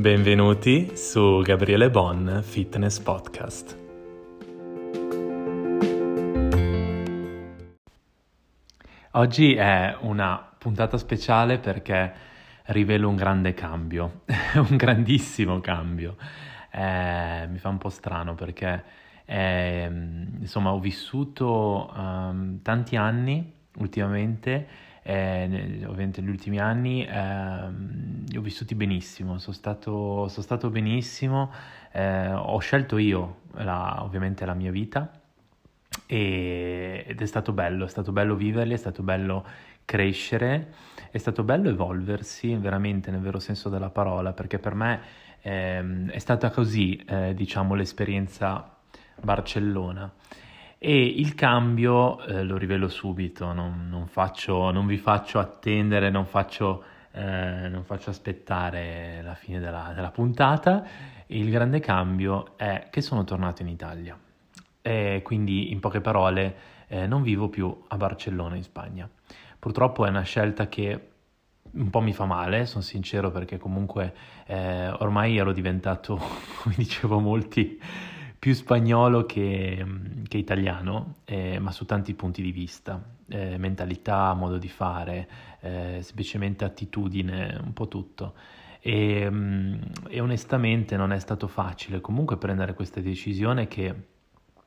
Benvenuti su Gabriele Bon Fitness Podcast. Oggi è una puntata speciale perché rivelo un grande cambio, un grandissimo cambio. Eh, mi fa un po' strano perché eh, insomma ho vissuto um, tanti anni ultimamente eh, ovviamente negli ultimi anni eh, li ho vissuti benissimo, sono stato, sono stato benissimo, eh, ho scelto io la, ovviamente la mia vita e, ed è stato bello, è stato bello viverli, è stato bello crescere, è stato bello evolversi veramente nel vero senso della parola, perché per me ehm, è stata così, eh, diciamo, l'esperienza Barcellona. E il cambio eh, lo rivelo subito, non, non, faccio, non, vi faccio attendere, non faccio, eh, non faccio aspettare la fine della, della, puntata. Il grande cambio è che sono tornato in Italia e quindi in poche parole eh, non vivo più a Barcellona in Spagna. Purtroppo è una scelta che un po' mi fa male, sono sincero perché comunque eh, ormai ero diventato, come dicevo molti, più spagnolo che, che italiano, eh, ma su tanti punti di vista, eh, mentalità, modo di fare, eh, semplicemente attitudine, un po' tutto. E, mm, e, onestamente non è stato facile comunque prendere questa decisione che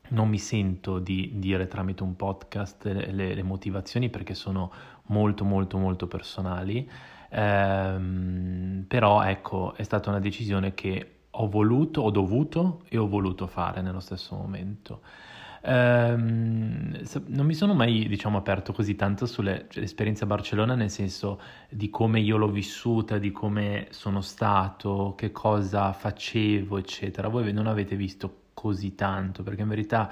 non mi sento di dire tramite un podcast le, le motivazioni perché sono molto molto molto personali, ehm, però ecco è stata una decisione che ho voluto, ho dovuto e ho voluto fare nello stesso momento. Um, non mi sono mai, diciamo, aperto così tanto sull'esperienza cioè, a Barcellona, nel senso di come io l'ho vissuta, di come sono stato, che cosa facevo, eccetera. Voi non avete visto così tanto, perché in verità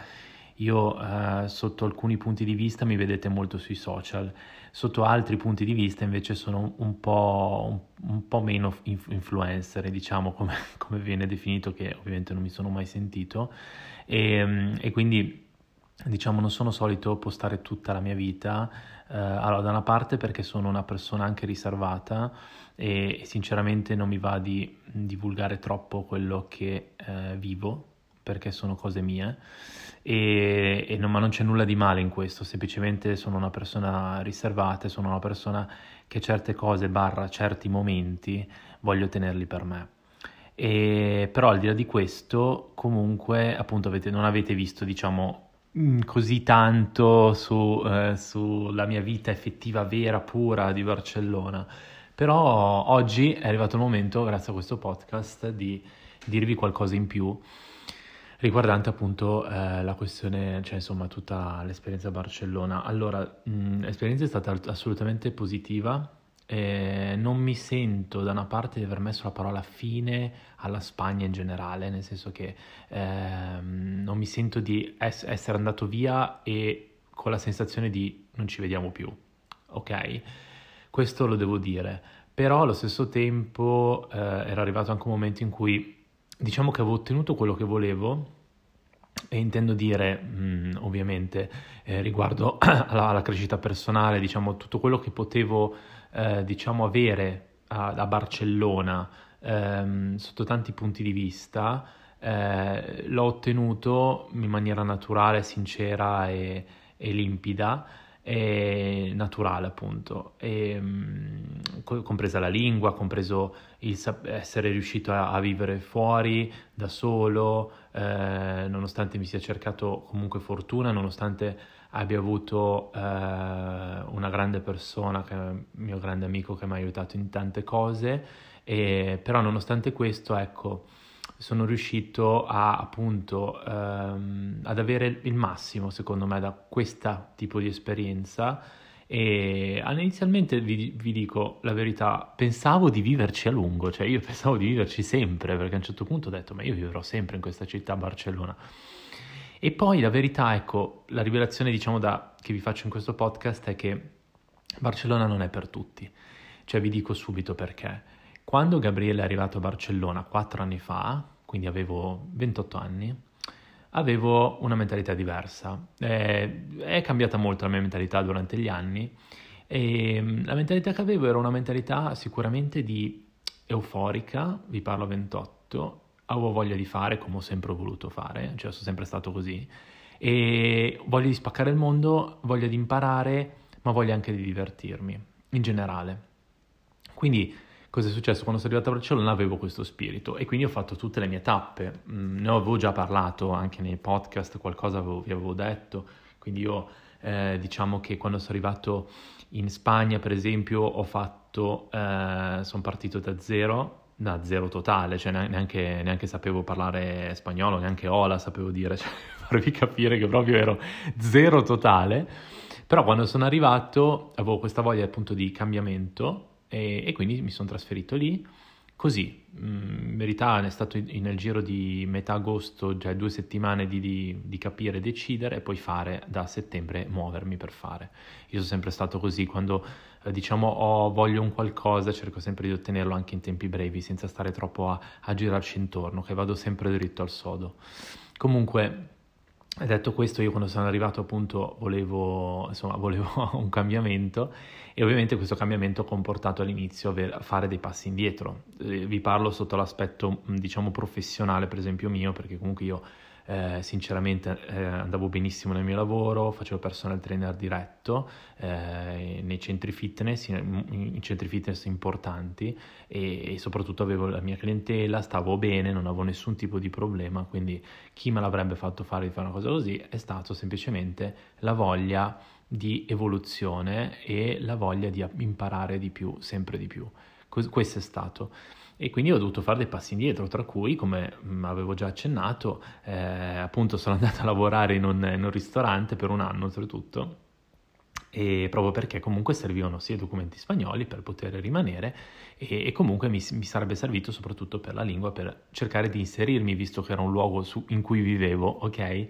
io uh, sotto alcuni punti di vista mi vedete molto sui social. Sotto altri punti di vista invece sono un po', un, un po meno influencer, diciamo come, come, viene definito, che ovviamente non mi sono mai sentito, e, e quindi diciamo non sono solito postare tutta la mia vita, eh, allora da una parte perché sono una persona anche riservata e, e sinceramente non mi va di divulgare troppo quello che eh, vivo perché sono cose mie e, e non, ma non c'è nulla di male in questo, semplicemente sono una persona riservata, sono una persona che certe cose barra certi momenti voglio tenerli per me. E, però al di là di questo, comunque, appunto, avete, non avete visto, diciamo, mm, così tanto su, eh, sulla mia vita effettiva, vera, pura di Barcellona. Però oggi è arrivato il momento, grazie a questo podcast, di dirvi qualcosa in più riguardante appunto eh, la questione, cioè insomma tutta l'esperienza a Barcellona. Allora, mh, l'esperienza è stata assolutamente positiva, eh, non mi sento da una parte di aver messo la parola fine alla Spagna in generale, nel senso che eh, non mi sento di es- essere andato via e con la sensazione di non ci vediamo più, ok? Questo lo devo dire, però allo stesso tempo eh, era arrivato anche un momento in cui diciamo che avevo ottenuto quello che volevo e intendo dire mh, mm, ovviamente eh, riguardo alla, alla, crescita personale, diciamo tutto quello che potevo eh, diciamo avere a, a Barcellona ehm, sotto tanti punti di vista, eh, l'ho ottenuto in maniera naturale, sincera e, e limpida naturale appunto, e, mh, compresa la lingua, compreso il essere riuscito a, a vivere fuori da solo, eh, nonostante mi sia cercato comunque fortuna, nonostante abbia avuto eh, una grande persona, che è un mio grande amico che mi ha aiutato in tante cose, e, però nonostante questo ecco sono riuscito a, appunto ehm, ad avere il massimo secondo me da questo tipo di esperienza e inizialmente vi, vi, dico la verità, pensavo di viverci a lungo, cioè io pensavo di viverci sempre perché a un certo punto ho detto ma io vivrò sempre in questa città, Barcellona. E poi la verità, ecco, la rivelazione diciamo da, che vi faccio in questo podcast è che Barcellona non è per tutti, cioè vi dico subito perché. Quando Gabriele è arrivato a Barcellona quattro anni fa, quindi avevo 28 anni, avevo una mentalità diversa. Eh, è cambiata molto la mia mentalità durante gli anni e mm, la mentalità che avevo era una mentalità sicuramente di euforica, vi parlo a 28, avevo voglia di fare come ho sempre voluto fare, cioè sono sempre stato così, e voglia di spaccare il mondo, voglia di imparare, ma voglia anche di divertirmi, in generale. Quindi cosa è successo? Quando sono arrivato a Barcellona avevo questo spirito e quindi ho fatto tutte le mie tappe, mm, ne avevo già parlato anche nei podcast, qualcosa vi avevo detto, quindi io eh, diciamo che quando sono arrivato in Spagna per esempio ho fatto, eh, sono partito da zero, da zero totale, cioè neanche, neanche, sapevo parlare spagnolo, neanche hola sapevo dire, cioè farvi capire che proprio ero zero totale, però quando sono arrivato avevo questa voglia appunto di cambiamento e, e quindi mi sono trasferito lì così, mm, in verità è stato nel giro di metà agosto, cioè due settimane di, di, di, capire, decidere e poi fare da settembre, muovermi per fare. Io sono sempre stato così, quando eh, diciamo ho, voglio un qualcosa cerco sempre di ottenerlo anche in tempi brevi, senza stare troppo a, a girarci intorno, che vado sempre dritto al sodo. Comunque detto questo, io quando sono arrivato appunto volevo, insomma, volevo un cambiamento e ovviamente questo cambiamento ha comportato all'inizio a fare dei passi indietro. Eh, vi parlo sotto l'aspetto diciamo professionale per esempio mio perché comunque io eh, sinceramente eh, andavo benissimo nel mio lavoro, facevo personal trainer diretto eh, nei centri fitness, in, in, centri fitness importanti e, e, soprattutto avevo la mia clientela, stavo bene, non avevo nessun tipo di problema, quindi chi me l'avrebbe fatto fare di fare una cosa così è stato semplicemente la voglia di evoluzione e la voglia di imparare di più, sempre di più. Questo è stato e quindi ho dovuto fare dei passi indietro, tra cui, come mm, avevo già accennato, eh, appunto sono andato a lavorare in un, in un ristorante per un anno oltretutto, e proprio perché comunque servivano sia documenti spagnoli per poter rimanere e, e comunque mi, mi, sarebbe servito soprattutto per la lingua per cercare di inserirmi visto che era un luogo su, in cui vivevo, ok?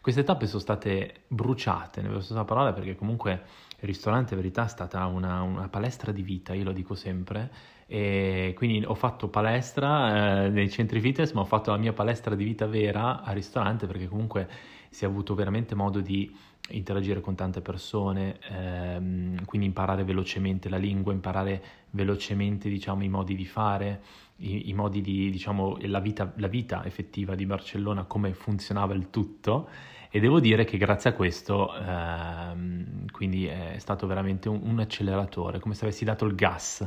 Queste tappe sono state bruciate, ne avevo la parola perché comunque il ristorante verità è stata una, una palestra di vita, io lo dico sempre, e quindi ho fatto palestra eh, nei centri fitness, ma ho fatto la mia palestra di vita vera al ristorante perché comunque si è avuto veramente modo di interagire con tante persone, ehm, quindi imparare velocemente la lingua, imparare velocemente diciamo, i modi di fare, i, i modi di, diciamo, la vita, la vita effettiva di Barcellona, come funzionava il tutto. E devo dire che grazie a questo ehm, quindi è stato veramente un, un acceleratore, come se avessi dato il gas.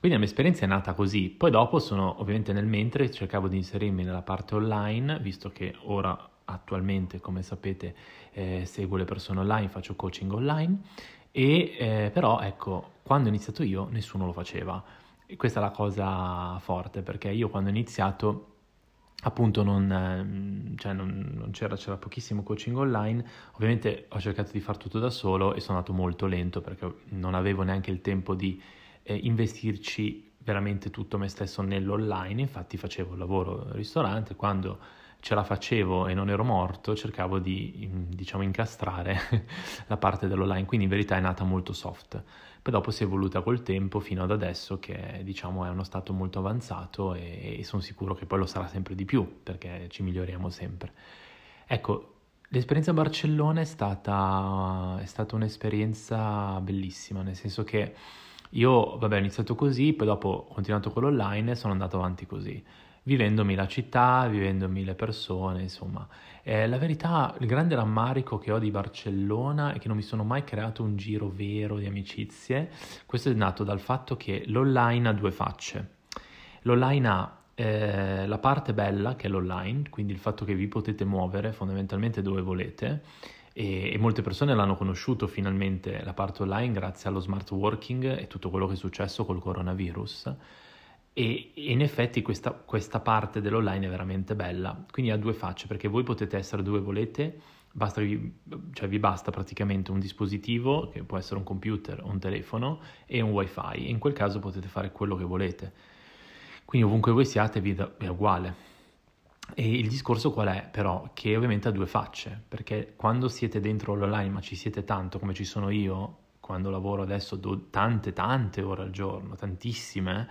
Quindi la mia esperienza è nata così, poi dopo sono ovviamente nel mentre cercavo di inserirmi nella parte online, visto che ora attualmente, come sapete, eh, seguo le persone online, faccio coaching online, e eh, però ecco, quando ho iniziato io nessuno lo faceva. E questa è la cosa forte, perché io quando ho iniziato appunto non, ehm, cioè non, non c'era, c'era, pochissimo coaching online, ovviamente ho cercato di fare tutto da solo e sono andato molto lento perché non avevo neanche il tempo di eh, investirci veramente tutto me stesso nell'online, infatti facevo il lavoro al ristorante, quando ce la facevo e non ero morto, cercavo di diciamo incastrare la parte dell'online, quindi in verità è nata molto soft. Poi dopo si è evoluta col tempo fino ad adesso che diciamo è uno stato molto avanzato e, e sono sicuro che poi lo sarà sempre di più perché ci miglioriamo sempre. Ecco, l'esperienza a Barcellona è stata, è stata un'esperienza bellissima, nel senso che io, vabbè, ho iniziato così, poi dopo ho continuato con l'online e sono andato avanti così, vivendomi la città, vivendomi le persone, insomma. Eh, la verità, il grande rammarico che ho di Barcellona è che non mi sono mai creato un giro vero di amicizie. Questo è nato dal fatto che l'online ha due facce. L'online ha eh, la parte bella, che è l'online, quindi il fatto che vi potete muovere fondamentalmente dove volete, e, e, molte persone l'hanno conosciuto finalmente la parte online grazie allo smart working e tutto quello che è successo col coronavirus. E, in effetti questa, questa, parte dell'online è veramente bella, quindi ha due facce perché voi potete essere dove volete, basta, cioè vi basta praticamente un dispositivo che può essere un computer un telefono e un wifi e in quel caso potete fare quello che volete. Quindi ovunque voi siate vi è uguale. E il discorso qual è però? Che ovviamente ha due facce, perché quando siete dentro l'online, ma ci siete tanto come ci sono io, quando lavoro adesso do tante tante ore al giorno, tantissime,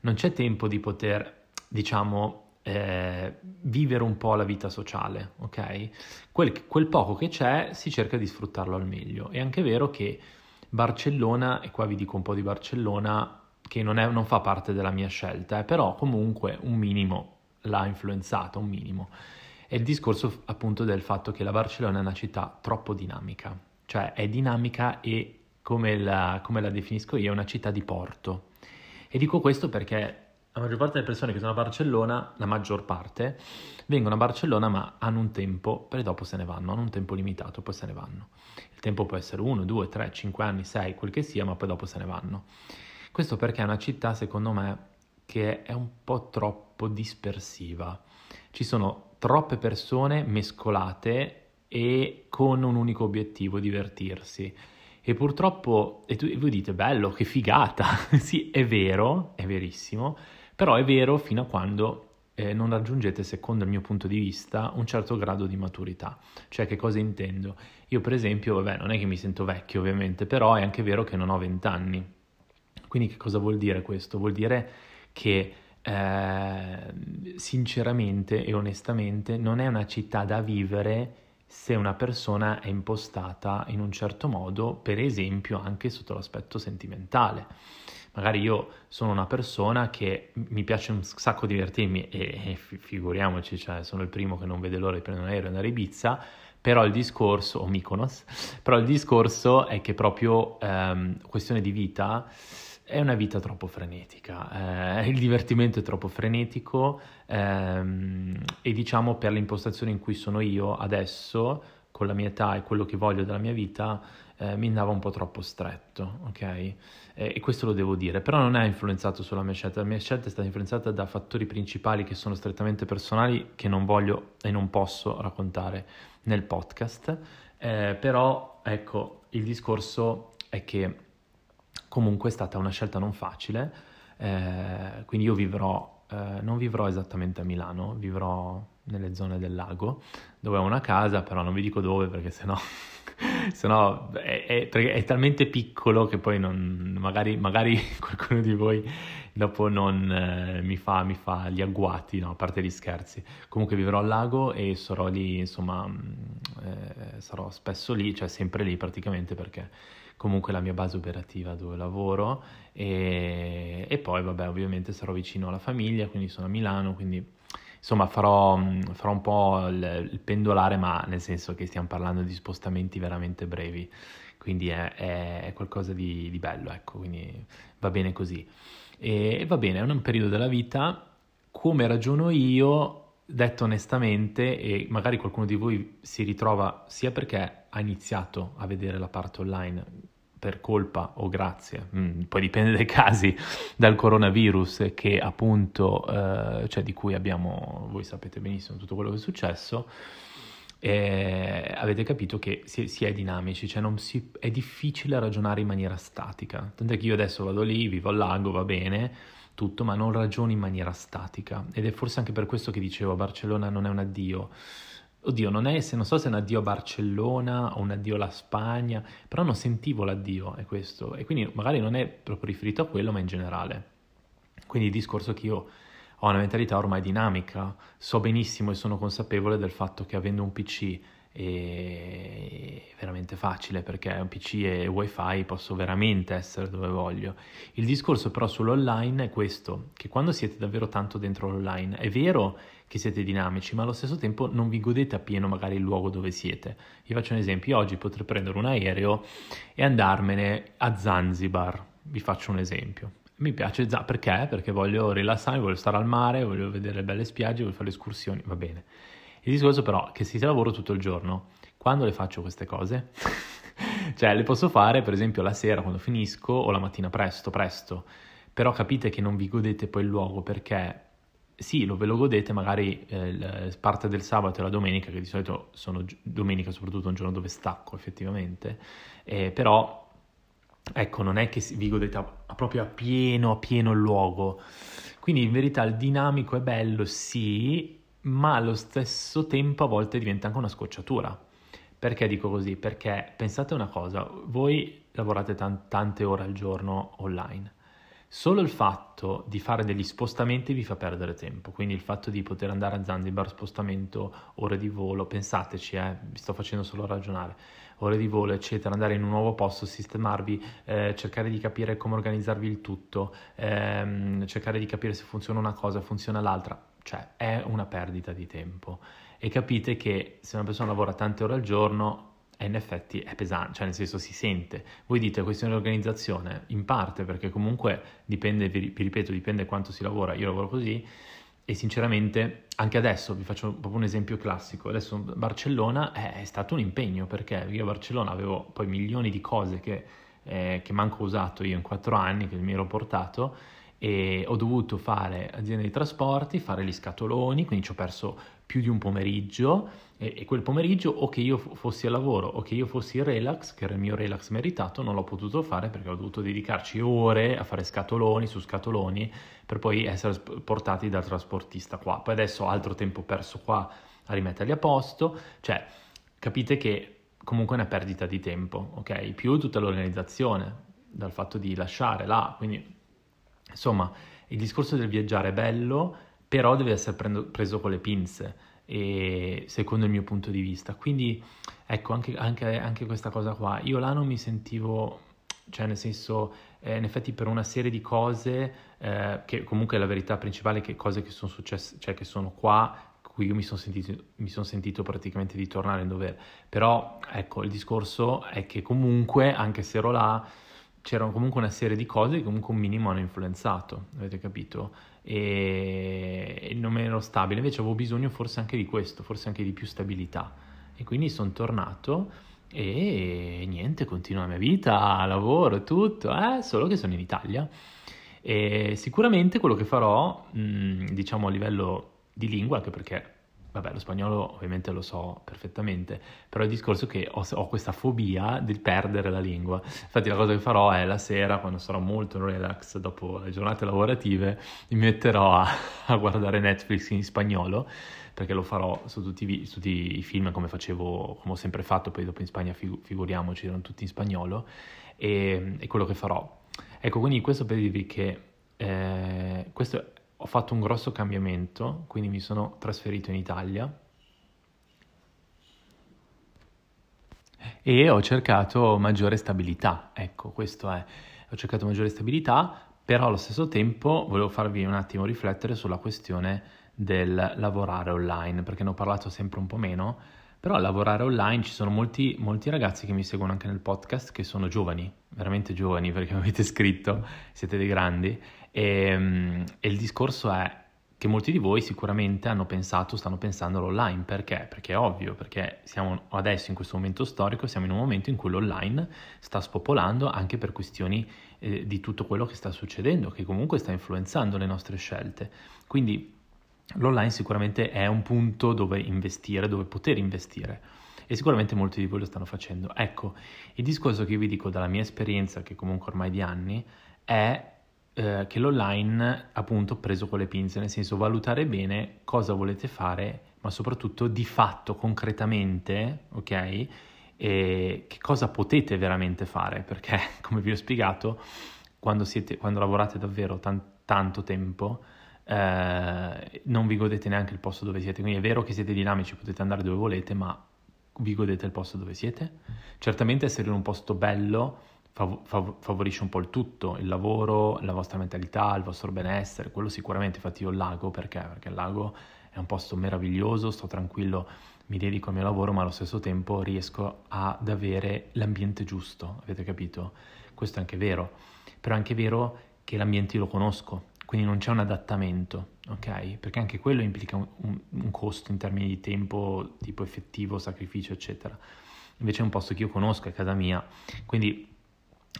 non c'è tempo di poter, diciamo, eh, vivere un po' la vita sociale, ok? Quel, quel poco che c'è si cerca di sfruttarlo al meglio. È anche vero che Barcellona, e qua vi dico un po' di Barcellona, che non, è, non fa parte della mia scelta, eh, però comunque un minimo l'ha influenzato, un minimo. È il discorso appunto del fatto che la Barcellona è una città troppo dinamica, cioè è dinamica e come la, come la definisco io è una città di porto. E dico questo perché la maggior parte delle persone che sono a Barcellona, la maggior parte, vengono a Barcellona ma hanno un tempo, poi dopo se ne vanno, hanno un tempo limitato, poi se ne vanno. Il tempo può essere 1, 2, 3, 5 anni, 6, quel che sia, ma poi dopo se ne vanno. Questo perché è una città, secondo me, che è un po' troppo dispersiva. Ci sono troppe persone mescolate e con un unico obiettivo, divertirsi. E purtroppo, e, tu, e voi dite, bello, che figata. sì, è vero, è verissimo, però è vero fino a quando eh, non raggiungete, secondo il mio punto di vista, un certo grado di maturità. Cioè, che cosa intendo? Io, per esempio, vabbè, non è che mi sento vecchio, ovviamente, però è anche vero che non ho vent'anni. Quindi che cosa vuol dire questo? Vuol dire che eh, sinceramente e onestamente non è una città da vivere se una persona è impostata in un certo modo, per esempio anche sotto l'aspetto sentimentale. Magari io sono una persona che mi piace un sacco divertirmi e, e figuriamoci, cioè sono il primo che non vede l'ora di prendere un aereo e andare a Ibiza, però il discorso, o Mykonos, però il discorso è che proprio ehm, questione di vita è una vita troppo frenetica, eh, il divertimento è troppo frenetico ehm, e diciamo per l'impostazione in cui sono io adesso, con la mia età e quello che voglio della mia vita, eh, mi andava un po' troppo stretto, ok? Eh, e questo lo devo dire, però non è influenzato sulla mia scelta, la mia scelta è stata influenzata da fattori principali che sono strettamente personali che non voglio e non posso raccontare nel podcast, eh, però ecco, il discorso è che Comunque è stata una scelta non facile, eh, quindi io vivrò, eh, non vivrò esattamente a Milano, vivrò nelle zone del lago, dove ho una casa, però non vi dico dove perché sennò, sennò è, è, è, talmente piccolo che poi non, magari, magari, qualcuno di voi dopo non eh, mi, fa, mi, fa, gli agguati, no, a parte gli scherzi. Comunque vivrò al lago e sarò lì, insomma, mm, eh, sarò spesso lì, cioè sempre lì praticamente perché comunque la mia base operativa dove lavoro e, e poi vabbè ovviamente sarò vicino alla famiglia, quindi sono a Milano, quindi insomma farò, farò un po' il, il, pendolare, ma nel senso che stiamo parlando di spostamenti veramente brevi, quindi è, è, qualcosa di, di, bello, ecco, quindi va bene così. E, e va bene, è un periodo della vita, come ragiono io, detto onestamente, e magari qualcuno di voi si ritrova sia perché ha iniziato a vedere la parte online per colpa o grazie, mm, poi dipende dai casi, dal coronavirus che appunto, eh, cioè di cui abbiamo, voi sapete benissimo tutto quello che è successo, e avete capito che si, si è dinamici, cioè si, è difficile ragionare in maniera statica, tant'è che io adesso vado lì, vivo al lago, va bene, tutto, ma non ragiono in maniera statica. Ed è forse anche per questo che dicevo Barcellona non è un addio, Oddio, non, è, non so se è un addio a Barcellona o un addio alla Spagna, però non sentivo l'addio, è questo. E quindi magari non è proprio riferito a quello, ma in generale. Quindi il discorso che io ho una mentalità ormai dinamica, so benissimo e sono consapevole del fatto che avendo un PC è veramente facile perché un PC e wifi posso veramente essere dove voglio. Il discorso però sull'online è questo, che quando siete davvero tanto dentro l'online, è vero che siete dinamici, ma allo stesso tempo non vi godete appieno magari il luogo dove siete. Vi faccio un esempio, oggi potrei prendere un aereo e andarmene a Zanzibar, vi faccio un esempio. Mi piace Zanzibar perché? Perché voglio rilassarmi, voglio stare al mare, voglio vedere belle spiagge, voglio fare le escursioni, va bene. Il discorso però è che se lavoro tutto il giorno, quando le faccio queste cose? cioè le posso fare per esempio la sera quando finisco o la mattina presto, presto, però capite che non vi godete poi il luogo perché sì, lo ve lo godete magari eh, parte del sabato e la domenica, che di solito sono domenica soprattutto un giorno dove stacco effettivamente, eh, però ecco, non è che vi godete a, a proprio a pieno, a pieno il luogo. Quindi in verità il dinamico è bello, sì, ma allo stesso tempo a volte diventa anche una scocciatura. Perché dico così? Perché pensate una cosa, voi lavorate t- tante ore al giorno online Solo il fatto di fare degli spostamenti vi fa perdere tempo, quindi il fatto di poter andare a Zanzibar, spostamento, ore di volo, pensateci, eh, vi sto facendo solo ragionare, ore di volo, eccetera, andare in un nuovo posto, sistemarvi, eh, cercare di capire come organizzarvi il tutto, ehm, cercare di capire se funziona una cosa, funziona l'altra, cioè è una perdita di tempo. E capite che se una persona lavora tante ore al giorno, e in effetti è pesante, cioè nel senso si sente. Voi dite questione di organizzazione, in parte perché comunque dipende, vi ripeto, dipende quanto si lavora, io lavoro così e sinceramente anche adesso vi faccio proprio un esempio classico, adesso Barcellona è, stato un impegno perché io a Barcellona avevo poi milioni di cose che, eh, che manco usato io in quattro anni, che mi ero portato e ho dovuto fare azienda di trasporti, fare gli scatoloni, quindi ci ho perso più di un pomeriggio e, e, quel pomeriggio o che io fossi al lavoro o che io fossi in relax, che era il mio relax meritato, non l'ho potuto fare perché ho dovuto dedicarci ore a fare scatoloni su scatoloni per poi essere portati dal trasportista qua. Poi adesso altro tempo perso qua a rimetterli a posto, cioè capite che comunque è una perdita di tempo, ok? Più tutta l'organizzazione dal fatto di lasciare là, quindi insomma il discorso del viaggiare è bello, però deve essere prendo, preso con le pinze, e, secondo il mio punto di vista. Quindi ecco anche, anche, anche, questa cosa qua. Io là non mi sentivo, cioè nel senso, eh, in effetti per una serie di cose, eh, che comunque la verità principale è che cose che sono successe, cioè che sono qua, cui io mi sono sentito, son sentito praticamente di tornare in dovere. Però ecco, il discorso è che comunque, anche se ero là, c'erano comunque una serie di cose che comunque un minimo hanno influenzato, avete capito? E non ero stabile, invece avevo bisogno forse anche di questo, forse anche di più stabilità. E quindi sono tornato e niente, continuo la mia vita, lavoro, tutto, eh, solo che sono in Italia. E sicuramente quello che farò, mh, diciamo a livello di lingua, anche perché Vabbè, lo spagnolo ovviamente lo so perfettamente, però il discorso è che ho, ho, questa fobia di perdere la lingua. Infatti la cosa che farò è la sera, quando sarò molto relax dopo le giornate lavorative, mi metterò a, a guardare Netflix in spagnolo, perché lo farò su tutti, su tutti, i film come facevo, come ho sempre fatto, poi dopo in Spagna figu- figuriamoci, erano tutti in spagnolo, e, e quello che farò. Ecco, quindi questo per dirvi che eh, questo ho fatto un grosso cambiamento, quindi mi sono trasferito in Italia e ho cercato maggiore stabilità. Ecco, questo è, ho cercato maggiore stabilità, però allo stesso tempo volevo farvi un attimo riflettere sulla questione del lavorare online, perché ne ho parlato sempre un po' meno, però lavorare online ci sono molti, molti ragazzi che mi seguono anche nel podcast che sono giovani, veramente giovani perché mi avete scritto, siete dei grandi e, ehm, e, il discorso è che molti di voi sicuramente hanno pensato, stanno pensando all'online, perché? Perché è ovvio, perché siamo adesso in questo momento storico, siamo in un momento in cui l'online sta spopolando anche per questioni eh, di tutto quello che sta succedendo, che comunque sta influenzando le nostre scelte. Quindi l'online sicuramente è un punto dove investire, dove poter investire e sicuramente molti di voi lo stanno facendo. Ecco, il discorso che io vi dico dalla mia esperienza, che comunque ormai di anni, è eh, che l'online appunto preso con le pinze, nel senso valutare bene cosa volete fare, ma soprattutto di fatto, concretamente, ok? E che cosa potete veramente fare, perché come vi ho spiegato, quando, siete, quando lavorate davvero tan- tanto tempo, eh, non vi godete neanche il posto dove siete, quindi è vero che siete dinamici, potete andare dove volete, ma vi godete il posto dove siete? Certamente essere in un posto bello fav- fav- favorisce un po' il tutto, il lavoro, la vostra mentalità, il vostro benessere, quello sicuramente, infatti io lago perché? Perché il lago è un posto meraviglioso, sto tranquillo, mi dedico al mio lavoro, ma allo stesso tempo riesco ad avere l'ambiente giusto, avete capito? Questo è anche vero, però è anche vero che l'ambiente io lo conosco, quindi non c'è un adattamento, ok? Perché anche quello implica un, un, costo in termini di tempo, tipo effettivo, sacrificio, eccetera. Invece è un posto che io conosco, è casa mia, quindi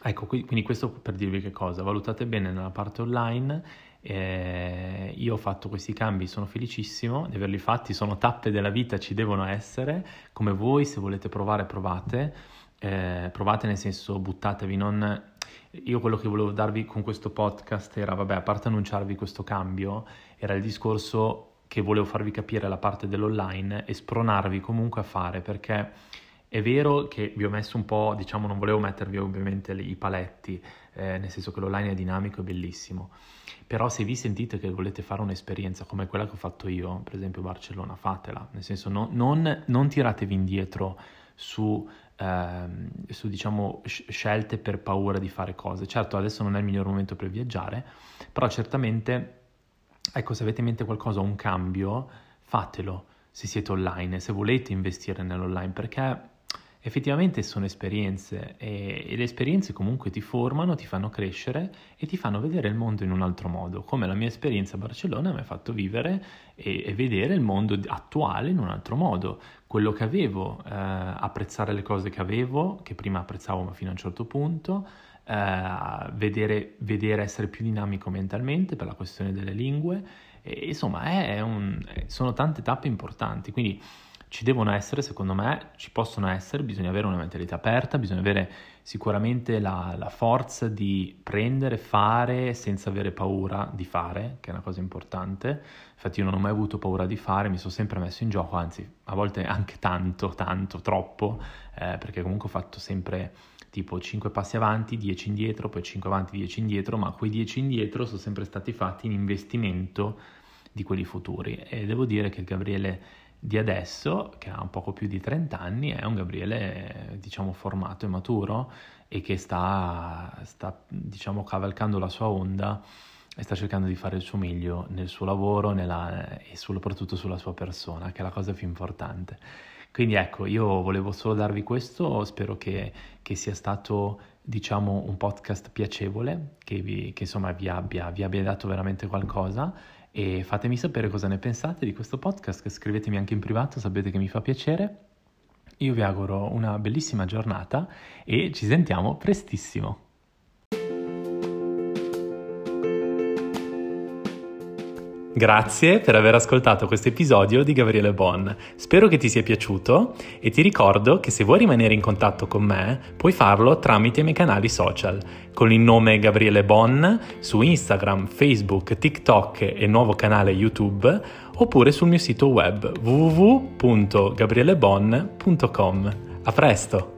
Ecco, quindi questo per dirvi che cosa, valutate bene nella parte online, eh, io ho fatto questi cambi, sono felicissimo di averli fatti, sono tappe della vita, ci devono essere, come voi se volete provare provate, eh, provate nel senso buttatevi, non... Io quello che volevo darvi con questo podcast era, vabbè, a parte annunciarvi questo cambio, era il discorso che volevo farvi capire la parte dell'online e spronarvi comunque a fare, perché È vero che vi ho messo un po', diciamo, non volevo mettervi ovviamente i paletti, eh, nel senso che l'online è dinamico e bellissimo, però se vi sentite che volete fare un'esperienza come quella che ho fatto io, per esempio Barcellona, fatela, nel senso no, non, non tiratevi indietro su, ehm, su diciamo, scelte per paura di fare cose. Certo, adesso non è il miglior momento per viaggiare, però certamente, ecco, se avete in mente qualcosa, un cambio, fatelo se siete online, se volete investire nell'online, perché effettivamente sono esperienze e, e, le esperienze comunque ti formano, ti fanno crescere e ti fanno vedere il mondo in un altro modo, come la mia esperienza a Barcellona mi ha fatto vivere e, e vedere il mondo attuale in un altro modo, quello che avevo, eh, apprezzare le cose che avevo, che prima apprezzavo ma fino a un certo punto, eh, vedere, vedere, essere più dinamico mentalmente per la questione delle lingue, e, insomma è un, sono tante tappe importanti, quindi ci devono essere, secondo me, ci possono essere, bisogna avere una mentalità aperta, bisogna avere sicuramente la, la, forza di prendere, fare senza avere paura di fare, che è una cosa importante. Infatti io non ho mai avuto paura di fare, mi sono sempre messo in gioco, anzi a volte anche tanto, tanto, troppo, eh, perché comunque ho fatto sempre tipo 5 passi avanti, 10 indietro, poi 5 avanti, 10 indietro, ma quei 10 indietro sono sempre stati fatti in investimento di quelli futuri e devo dire che Gabriele di adesso, che ha un poco più di 30 anni, è un Gabriele, diciamo, formato e maturo e che sta, sta diciamo, cavalcando la sua onda e sta cercando di fare il suo meglio nel suo lavoro nella, e soprattutto sulla sua persona, che è la cosa più importante. Quindi ecco, io volevo solo darvi questo, spero che, che sia stato diciamo un podcast piacevole, che, vi, che insomma vi abbia, vi abbia dato veramente qualcosa e fatemi sapere cosa ne pensate di questo podcast, scrivetemi anche in privato, sapete che mi fa piacere. Io vi auguro una bellissima giornata e ci sentiamo prestissimo. Grazie per aver ascoltato questo episodio di Gabriele Bon. Spero che ti sia piaciuto e ti ricordo che se vuoi rimanere in contatto con me puoi farlo tramite i miei canali social con il nome Gabriele Bon su Instagram, Facebook, TikTok e nuovo canale YouTube oppure sul mio sito web www.gabrielebon.com. A presto!